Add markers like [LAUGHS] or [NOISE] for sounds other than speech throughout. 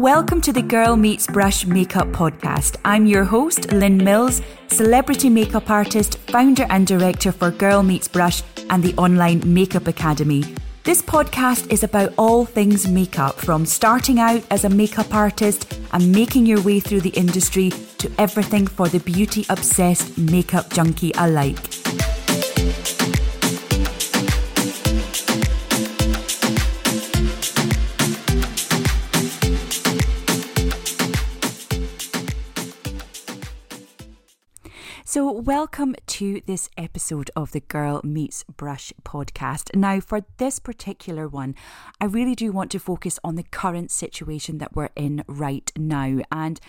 Welcome to the Girl Meets Brush Makeup Podcast. I'm your host, Lynn Mills, celebrity makeup artist, founder and director for Girl Meets Brush and the online Makeup Academy. This podcast is about all things makeup, from starting out as a makeup artist and making your way through the industry to everything for the beauty obsessed makeup junkie alike. So, welcome to this episode of the Girl Meets Brush podcast. Now, for this particular one, I really do want to focus on the current situation that we're in right now. And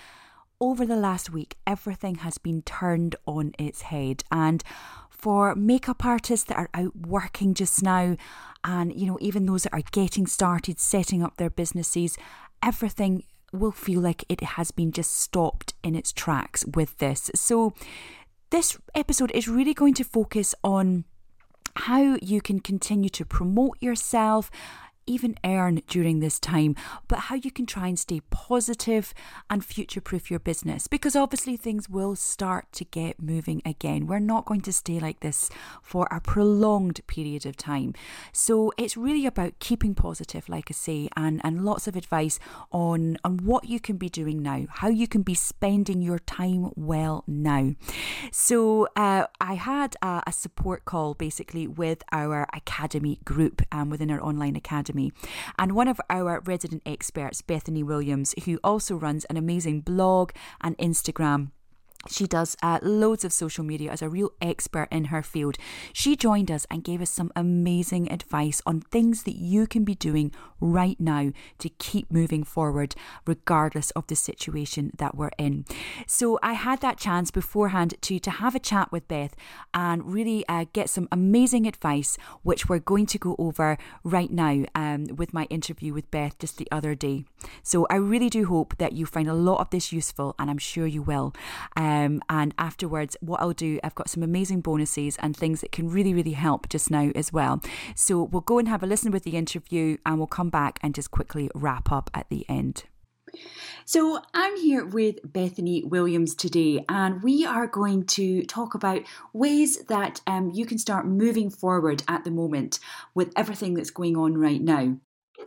over the last week, everything has been turned on its head. And for makeup artists that are out working just now, and you know, even those that are getting started setting up their businesses, everything will feel like it has been just stopped in its tracks with this. So, this episode is really going to focus on how you can continue to promote yourself, even earn during this time, but how you can try and stay positive and future proof your business because obviously things will start to get moving again. We're not going to stay like this for a prolonged period of time. So it's really about keeping positive, like I say, and, and lots of advice on, on what you can be doing now, how you can be spending your time well now. So uh, I had a, a, support call basically with our academy group um, within our online academy Academy. And one of our resident experts, Bethany Williams, who also runs an amazing blog and Instagram she does uh, loads of social media as a real expert in her field. She joined us and gave us some amazing advice on things that you can be doing right now to keep moving forward, regardless of the situation that we're in. So I had that chance beforehand to, to have a chat with Beth and really uh, get some amazing advice, which we're going to go over right now um, with my interview with Beth just the other day. So I really do hope that you find a lot of this useful, and I'm sure you will. Um, um, and afterwards, what I'll do, I've got some amazing bonuses and things that can really, really help just now as well. So we'll go and have a listen with the interview and we'll come back and just quickly wrap up at the end. So, I'm here with Bethany Williams today, and we are going to talk about ways that um, you can start moving forward at the moment with everything that's going on right now.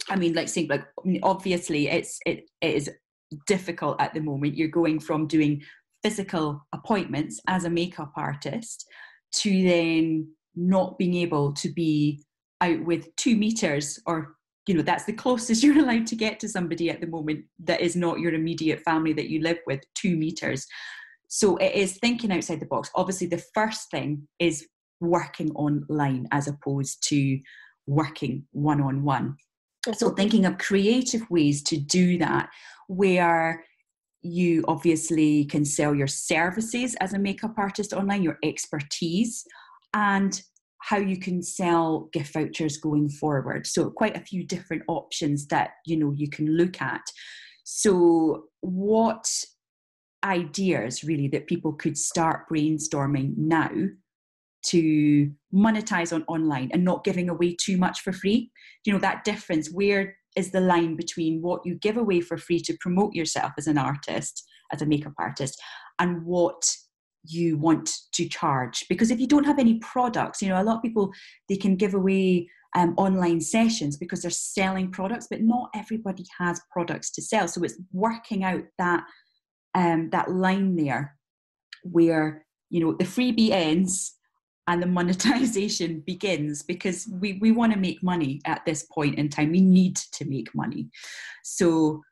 I mean, like saying, like obviously, it's it, it is difficult at the moment. You're going from doing physical appointments as a makeup artist to then not being able to be out with two meters or you know that's the closest [LAUGHS] you're allowed to get to somebody at the moment that is not your immediate family that you live with two meters. So it is thinking outside the box. Obviously the first thing is working online as opposed to working one on one so thinking of creative ways to do that where you obviously can sell your services as a makeup artist online, your expertise, and how you can sell gift vouchers going forward. So quite a few different options that you know you can look at. So what ideas really that people could start brainstorming now to monetize on online and not giving away too much for free you know that difference where is the line between what you give away for free to promote yourself as an artist, as a makeup artist, and what you want to charge. Because if you don't have any products, you know, a lot of people they can give away um, online sessions because they're selling products, but not everybody has products to sell. So it's working out that um, that line there where you know the freebie ends and the monetization [LAUGHS] begins because we, we want to make money at this point in time. We need to make money. So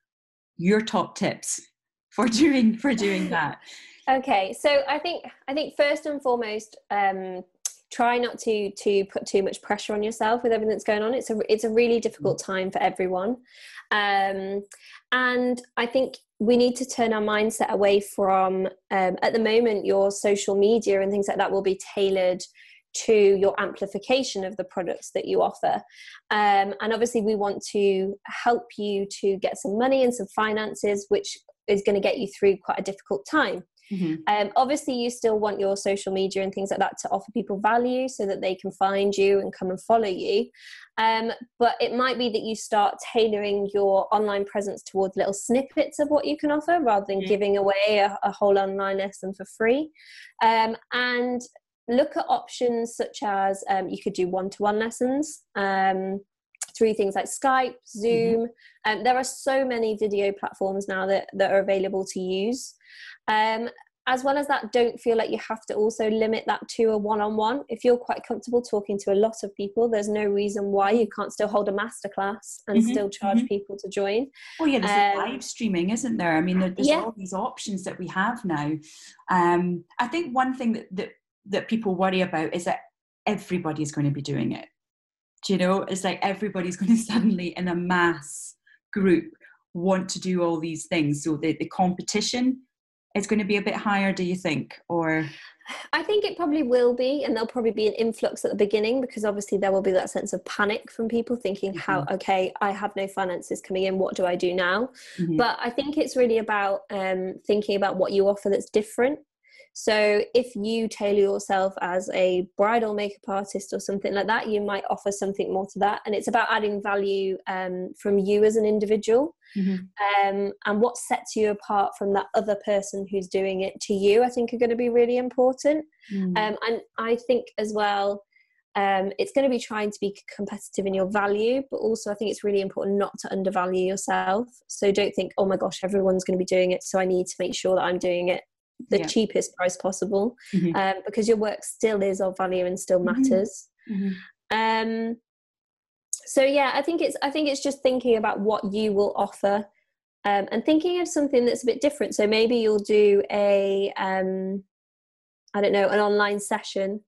your top tips for [LAUGHS] doing for doing that. okay. So I think I think first and foremost, um, try not to to put too much pressure on yourself with everything that's going on. It's a it's a really difficult mm. time for everyone. Um, and I think we need to turn our mindset away from um, at the moment your social media and things like that will be tailored to your amplification of the products that you offer um, and obviously we want to help you to get some money and some finances which is going to get you through quite a difficult time Mm-hmm. Um, obviously, you still want your social media and things like that to offer people value so that they can find you and come and follow you. Um, but it might be that you start tailoring your online presence towards little snippets of what you can offer rather than mm-hmm. giving away a, a, whole online lesson for free. Um, and look at options such as um, you could do one to one lessons um, through things like Skype, Zoom. Mm-hmm. Um, there are so many video platforms now that, that are available to use. Um, as well as that, don't feel like you have to also limit that to a one on one. If you're quite comfortable talking to a lot of people, there's no reason why you can't still hold a masterclass and mm-hmm, still charge mm-hmm. people to join. Oh, yeah, there's um, live streaming, isn't there? I mean, there's yeah. all these options that we have now. Um, I think one thing that, that, that people worry about is that everybody's going to be doing it. Do you know? It's like everybody's [LAUGHS] going to suddenly, in a mass group, want to do all these things. So the, the competition is going to be a bit higher, do you think? Or I think it probably will be, and there'll probably be an influx at the beginning because obviously there will be that sense of panic from people thinking, mm-hmm. "How okay, I have no finances coming in. What do I do now?" Mm-hmm. But I think it's really about um, thinking about what you offer that's different so if you tailor yourself as a bridal makeup artist or something like that, you might offer something more to that. And it's about adding value um, from you as an individual mm-hmm. um, and what sets you apart from that other person who's doing it to you, I think are going to be really important. Mm. Um, and I think as well, um, it's going to be trying to be competitive in your value, but also I think it's really important not to undervalue yourself. So don't think, oh my gosh, everyone's going to be doing it, so I need to make sure that I'm doing it the yeah. cheapest price possible mm-hmm. um, because your work still is of value and still mm-hmm. matters mm-hmm. um, so yeah i think it's i think it's just thinking about what you will offer um, and thinking of something that's a bit different so maybe you'll do a um, I don't know an online session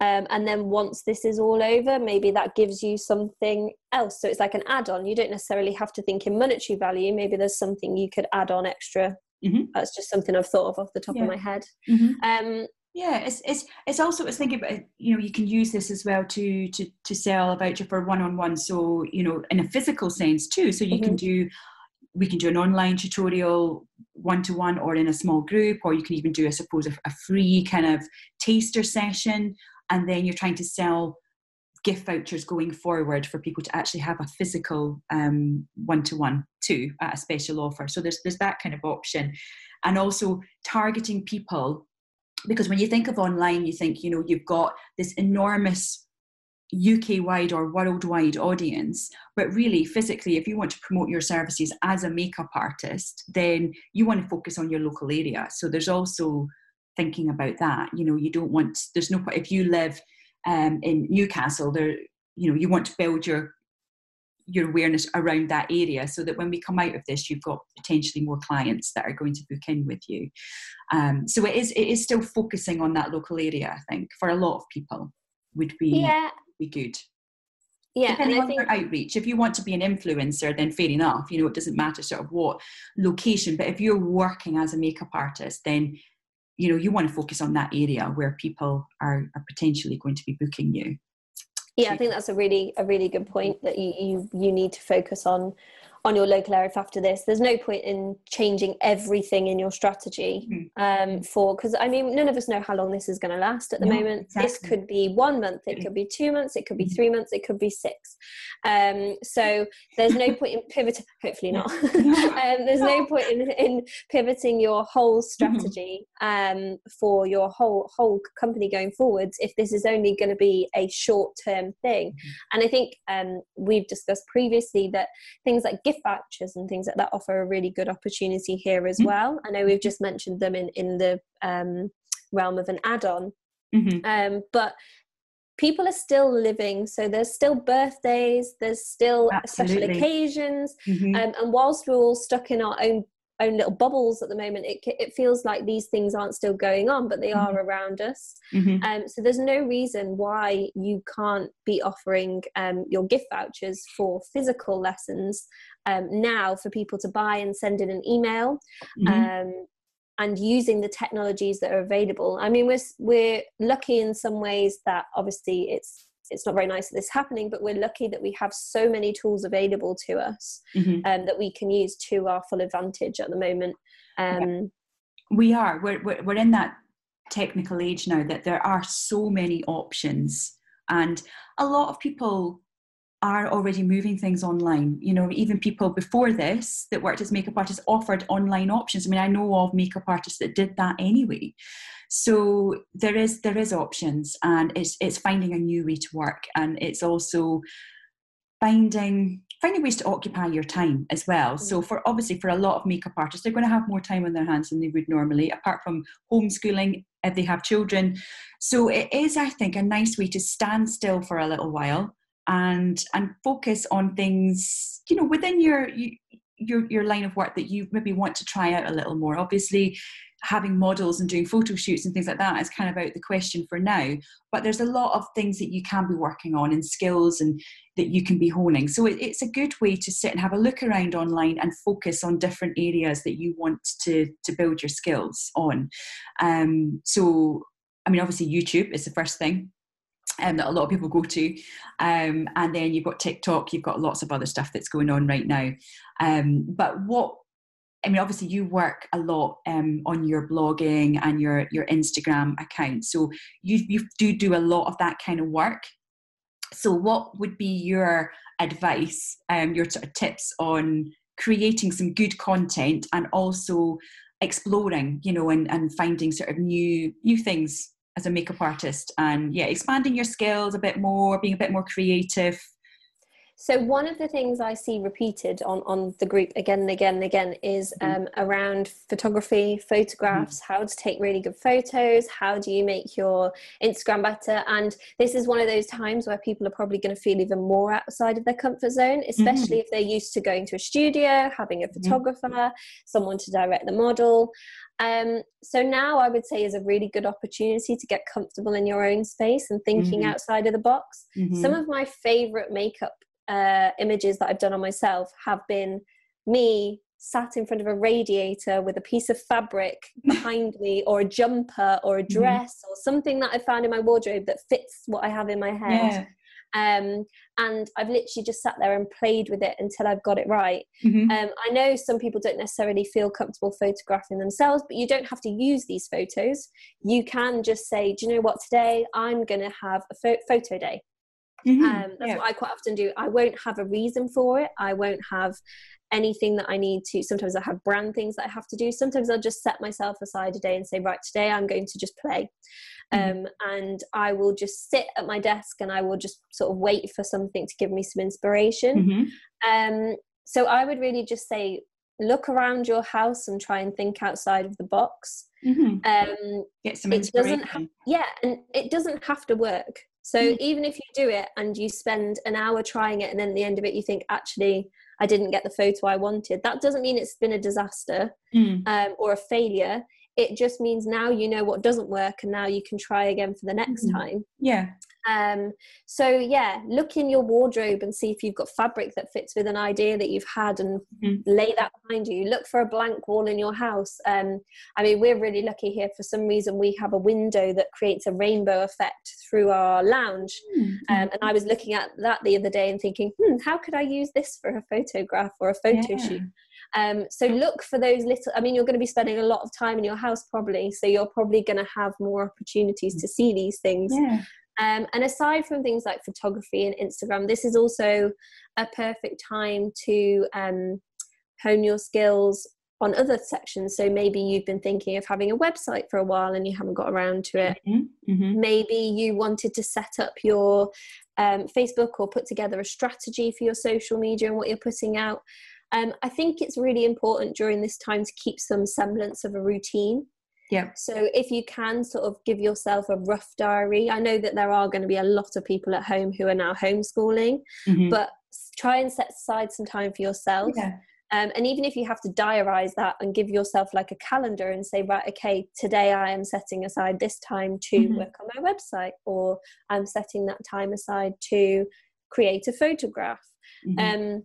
um, and then once this is all over maybe that gives you something else so it's like an add-on you don't necessarily have to think in monetary value maybe there's something you could add on extra Mm-hmm. That's just something I've thought of off the top yeah. of my head. Mm-hmm. Um, yeah, it's it's it's also it's thinking about you know you can use this as well to to to sell a voucher for one on one. So you know in a physical sense too. So you mm-hmm. can do we can do an online tutorial one to one or in a small group, or you can even do I suppose a, a free kind of taster session, and then you're trying to sell gift vouchers going forward for people to actually have a physical one to one too at a special offer. So there's there's that kind of option, and also targeting people because when you think of online, you think you know you've got this enormous UK wide or worldwide audience, but really physically, if you want to promote your services as a makeup artist, then you want to focus on your local area. So there's also thinking about that. You know, you don't want there's no if you live um, in Newcastle, there you know you want to build your your awareness around that area so that when we come out of this you've got potentially more clients that are going to book in with you. Um, so it is it is still focusing on that local area i think. For a lot of people would be yeah. be good. Yeah depending on think, your outreach if you want to be an influencer then fair enough. You know it doesn't matter sort of what location but if you're working as a makeup artist then you know you want to focus on that area where people are, are potentially going to be booking you. Yeah i think that's a really a really good point that you you, you need to focus on on your local area after this. There's no point in changing everything in your strategy mm-hmm. um, for because I mean none of us know how long this is going to last at the no, moment. Exactly. This could be one month, it could be two months, it could be mm-hmm. three months, it could be six. Um, so there's no point in pivoting. Hopefully not. [LAUGHS] [LAUGHS] um, there's no point in, in pivoting your whole mm-hmm. strategy um, for your whole whole company going forwards if this is only going to be a short term thing. And I think um, we've discussed previously that things like gift vouchers and things like that offer a really good opportunity here as mm-hmm. well. I know we've just mentioned them in in the um, realm of an add-on, mm-hmm. um, but people are still living so there's still birthdays there's still Absolutely. special occasions mm-hmm. um, and whilst we're all stuck in our own own little bubbles at the moment it, it feels like these things aren't still going on but they mm-hmm. are around us mm-hmm. um, so there's no reason why you can't be offering um, your gift vouchers for physical lessons um, now for people to buy and send in an email mm-hmm. Um, and using the technologies that are available i mean we're, we're lucky in some ways that obviously it's it's not very nice that this is happening, but we're lucky that we have so many tools available to us mm-hmm. um, that we can use to our full advantage at the moment. Um, We are. We're, we're, we're in that technical age now that there are so many options. And a lot of people are already moving things online. You know, even people before this that worked as makeup artists offered online options. I mean, I know of makeup artists that did that anyway. So there is there is options, and it's it's finding a new way to work, and it's also finding finding ways to occupy your time as well. So mm. for obviously for a lot of makeup artists, they're going to have more time on their hands than they would normally, apart from homeschooling if they have children. So it is, I think, a nice way to stand still for a little while and and focus on things you know within your your your line of work that you maybe want to try out a little more obviously having models and doing photo shoots and things like that is kind of out the question for now but there's a lot of things that you can be working on and skills and that you can be honing so it, it's a good way to sit and have a look around online and focus on different areas that you want to to build your skills on um, so i mean obviously youtube is the first thing um, that a lot of people go to. Um, and then you've got TikTok, you've got lots of other stuff that's going on right now. Um, but what I mean, obviously, you work a lot um, on your blogging and your your Instagram account, so you you do do a lot of that kind of work. So, what would be your advice, um, your sort of tips on creating some good content and also exploring, you know, and, and finding sort of new new things as a makeup artist and yeah expanding your skills a bit more being a bit more creative so one of the things I see repeated on, on the group again and again and again is mm-hmm. um, around photography, photographs, mm-hmm. how to take really good photos, how do you make your Instagram better. And this is one of those times where people are probably going to feel even more outside of their comfort zone, especially mm-hmm. if they're used to going to a studio, having a mm-hmm. photographer, someone to direct the model. Um, so now I would say is a really good opportunity to get comfortable in your own space and thinking mm-hmm. outside of the box. Mm-hmm. Some of my favorite makeup uh, images that I've done on myself have been me sat in front of a radiator with a piece of fabric [LAUGHS] behind me or a jumper or a mm-hmm. dress mm-hmm. or something that I found in my wardrobe that fits what I have in my head. Yeah. Um, and I've literally just sat there and played with it until I've got it right. Mm-hmm. Um, I know some people don't necessarily feel comfortable photographing themselves, but you don't have to use these photos. You can just say, Do you know what? Today I'm going to have a photo day. Mm-hmm. Um, that's yeah. what I quite often do. I won't have a reason for it. I won't have anything that I need to. Sometimes I have brand things that I have to do. Sometimes I'll just set myself aside a day and say, right, today I'm going to just play. Mm-hmm. Um, and I will just sit at my desk and I will just sort of wait for something to give me some inspiration. Mm-hmm. Um, so I would really just say, look around your house and try and think outside of the box. Mm-hmm. Um, Get some inspiration. Ha- yeah, and it doesn't have to work. So mm-hmm. even if you do it and you spend an hour trying it, and then at the end of it you think, actually, I didn't get the photo I wanted, that doesn't mean it's been a disaster mm. um, or a failure it just means now you know what doesn't work and now you can try again for the next mm-hmm. time yeah um so yeah look in your wardrobe and see if you've got fabric that fits with an idea that you've had and mm-hmm. lay that behind you look for a blank wall in your house um i mean we're really lucky here for some reason we have a window that creates a rainbow effect through our lounge mm-hmm. um, and i was looking at that the other day and thinking hmm how could i use this for a photograph or a photo yeah. shoot um, so look for those little, I mean, you're going to be spending a lot of time in your house probably, so you're probably going to have more opportunities to see these things. Yeah. Um, and aside from things like photography and Instagram, this is also a perfect time to um, hone your skills on other sections. So maybe you've been thinking of having a website for a while and you haven't got around to it. Mm-hmm. Mm-hmm. Maybe you wanted to set up your um, Facebook or put together a strategy for your social media and what you're putting out. Um, I think it's really important during this time to keep some semblance of a routine. Yeah. So if you can sort of give yourself a rough diary, I know that there are going to be a lot of people at home who are now homeschooling, mm-hmm. but try and set aside some time for yourself. Yeah. Um, and even if you have to diarize that and give yourself like a calendar and say, right, okay, today I am setting aside this time to mm-hmm. work on my website, or I'm setting that time aside to create a photograph. Mm-hmm. Um,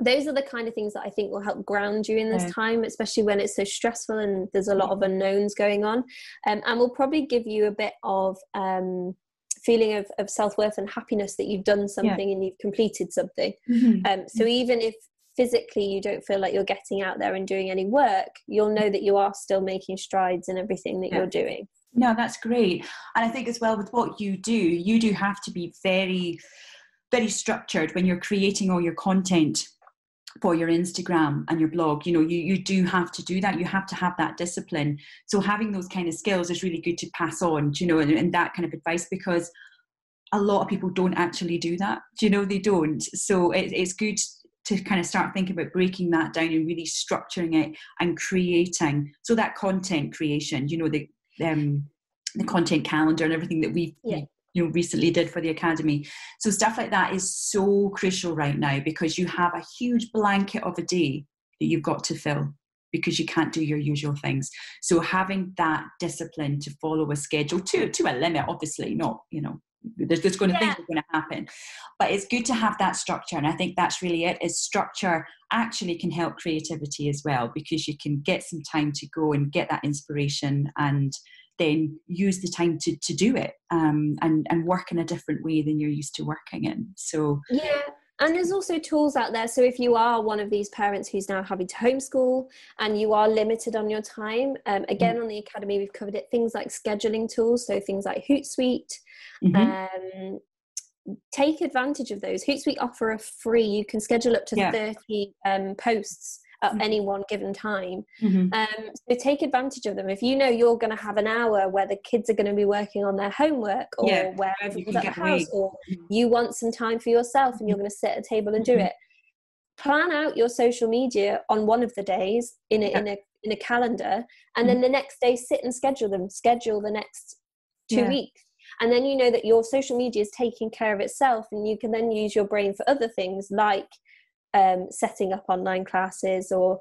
those are the kind of things that I think will help ground you in this yeah. time, especially when it's so stressful and there's a lot of unknowns going on. Um, and will probably give you a bit of um, feeling of, of self worth and happiness that you've done something yeah. and you've completed something. Mm-hmm. Um, so even if physically you don't feel like you're getting out there and doing any work you'll know that you are still making strides in everything that yeah. you're doing no that's great and i think as well with what you do you do have to be very very structured when you're creating all your content for your Instagram and your blog. You know, you, you do have to do that. You have to have that discipline. So having those kind of skills is really good to pass on, you know, and, and that kind of advice because a lot of people don't actually do that. Do you know they don't? So it, it's good to kind of start thinking about breaking that down and really structuring it and creating. So that content creation, you know, the um, the content calendar and everything that we've yeah you know recently did for the academy. So stuff like that is so crucial right now because you have a huge blanket of a day that you've got to fill because you can't do your usual things. So having that discipline to follow a schedule to to a limit obviously not you know there's, there's going to yeah. things are going to happen. But it's good to have that structure and i think that's really it is structure actually can help creativity as well because you can get some time to go and get that inspiration and then use the time to, to do it um, and, and work in a different way than you're used to working in. So, yeah. And there's also tools out there. So if you are one of these parents who's now having to homeschool and you are limited on your time, um, again mm-hmm. on the academy we've covered it. Things like scheduling tools, so things like Hootsuite. Mm-hmm. Um, take advantage of those. Hootsuite offer a free. You can schedule up to yeah. thirty um, posts at mm-hmm. any one given time. Mm-hmm. Um, so take advantage of them. If you know you're going to have an hour where the kids are going to be working on their homework or yeah, where everyone's at the house, or mm-hmm. you want some time for yourself and you're mm-hmm. going to sit at a table and do mm-hmm. it, plan out your social media on one of the days in a, yeah. in a in a calendar, and then the next day sit and schedule them. Schedule the next two yeah. weeks and then you know that your social media is taking care of itself and you can then use your brain for other things like um, setting up online classes or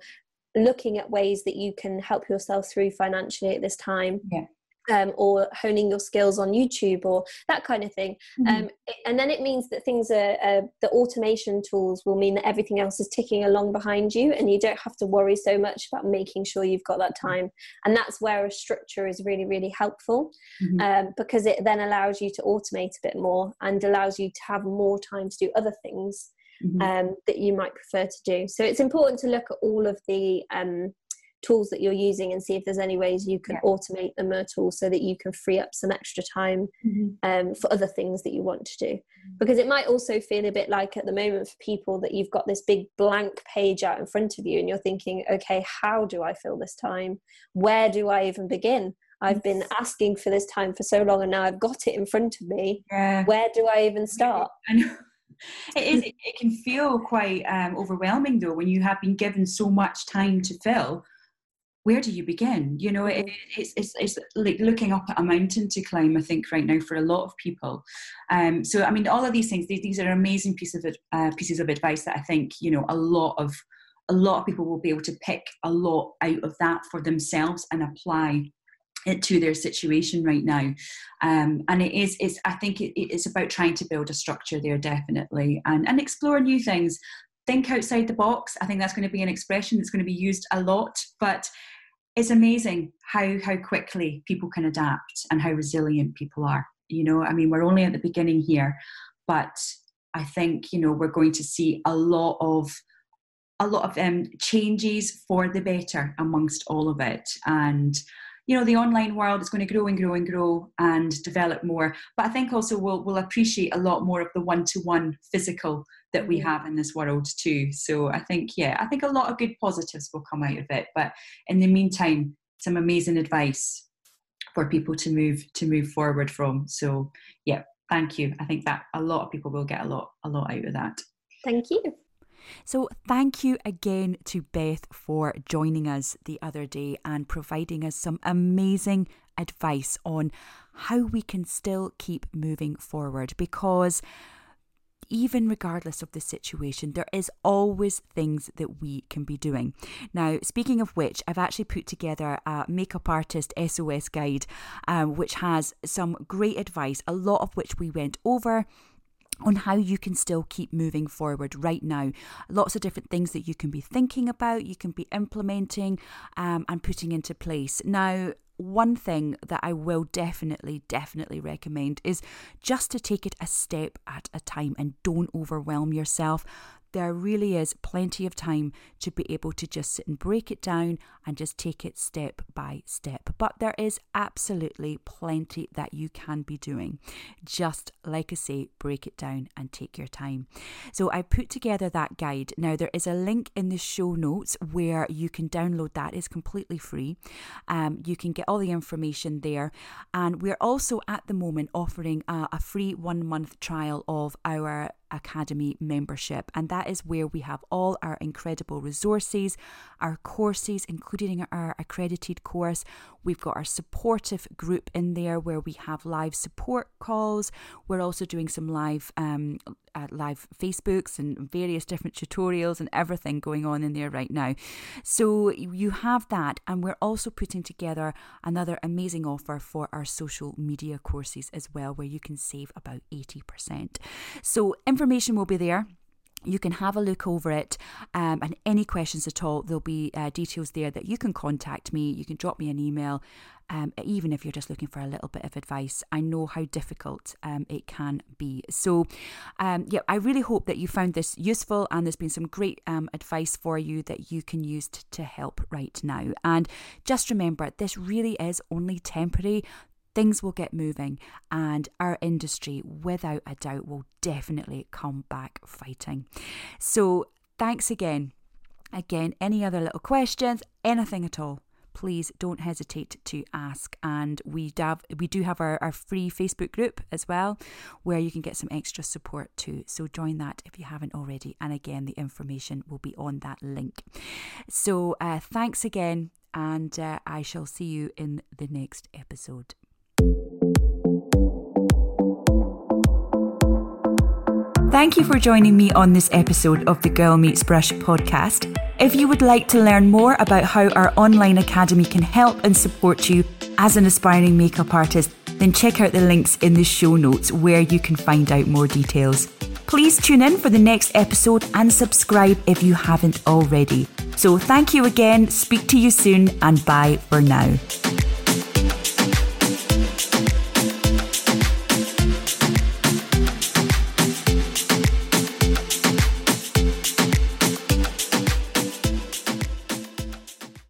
looking at ways that you can help yourself through financially at this time. Yeah. Um, or honing your skills on YouTube or that kind of thing. Mm-hmm. Um, and then it means that things are, uh, the automation tools will mean that everything else is ticking along behind you and you don't have to worry so much about making sure you've got that time. And that's where a structure is really, really helpful mm-hmm. um, because it then allows you to automate a bit more and allows you to have more time to do other things mm-hmm. um, that you might prefer to do. So it's important to look at all of the um, tools that you're using and see if there's any ways you can yeah. automate them at all so that you can free up some extra time mm-hmm. um, for other things that you want to do. Mm-hmm. Because it might also feel a bit like at the moment for people that you've got this big blank page out in front of you and you're thinking, okay, how do I fill this time? Where do I even begin? I've been asking for this time for so long and now I've got it in front of me. Yeah. Where do I even start? It is it can feel quite um, overwhelming though when you have been given so much time to fill. Where do you begin? You know it, it's, it's, it's like looking up at a mountain to climb i think right now for a lot of people. Um, so i mean all of these things these, these are amazing pieces of uh, pieces of advice that i think you know a lot of a lot of people will be able to pick a lot out of that for themselves and apply to their situation right now. Um, and it is it's i think it, it's about trying to build a structure there definitely and and explore new things. Think outside the box i think that's going to be an expression that's going to be used a lot but it's amazing how how quickly people can adapt and how resilient people are you know? I mean we're only at the beginning here but i think you know we're going to see a lot of a lot of um, changes for the better amongst all of it and you know the online world is going to grow and grow and grow and develop more. But i think also we'll, we'll appreciate a lot more of the one-to-one physical that we mm. have in this world too. So i think yeah i think a lot of good positives will come out of it. But in the meantime some amazing advice for people to move to move forward from. So yeah thank you. I think that a lot of people will get a lot a lot out of that. Thank you so, thank you again to Beth for joining us the other day and providing us some amazing advice on how we can still keep moving forward because even regardless of the situation, there is always things that we can be doing. Now, speaking of which, I've actually put together a makeup artist SOS guide, um, which has some great advice, a lot of which we went over on how you can still keep moving forward right now. Lots of different things that you can be thinking about, you can be implementing um, and putting into place. Now, one thing that I will definitely, definitely recommend is just to take it a step at a time and don't overwhelm yourself. There really is plenty of time to be able to just sit and break it down and just take it step by step. But there is absolutely plenty that you can be doing. Just like I say, break it down and take your time. So I put together that guide. Now, there is a link in the show notes where you can download that. It's completely free. Um, you can get all the information there. And we're also at the moment offering a, a free one month trial of our Academy membership, and that is where we have all our incredible resources, our courses, including our accredited course. We've got our supportive group in there where we have live support calls. We're also doing some live um, uh, live Facebooks and various different tutorials and everything going on in there right now. So you have that, and we're also putting together another amazing offer for our social media courses as well, where you can save about 80%. So information will be there. You can have a look over it um, and any questions at all there'll be uh, details there that you can contact me. You can drop me an email um, even if you're just looking for a little bit of advice. I know how difficult um, it can be. So um, yeah i really hope that you found this useful and there's been some great um, advice for you that you can use t- to help right now. And just remember this really is only temporary things will get moving and our industry, without a doubt, will definitely come back fighting. So, thanks again. Again, any other little questions, anything at all, please don't hesitate to ask. And we have we do have our, our free Facebook group as well, where you can get some extra support too. So join that if you haven't already. And again, the information will be on that link. So uh, thanks again, and uh, I shall see you in the next episode. Thank you for joining me on this episode of the Girl Meets Brush podcast. If you would like to learn more about how our online academy can help and support you as an aspiring makeup artist, then check out the links in the show notes where you can find out more details. Please tune in for the next episode and subscribe if you haven't already. So, thank you again, speak to you soon, and bye for now.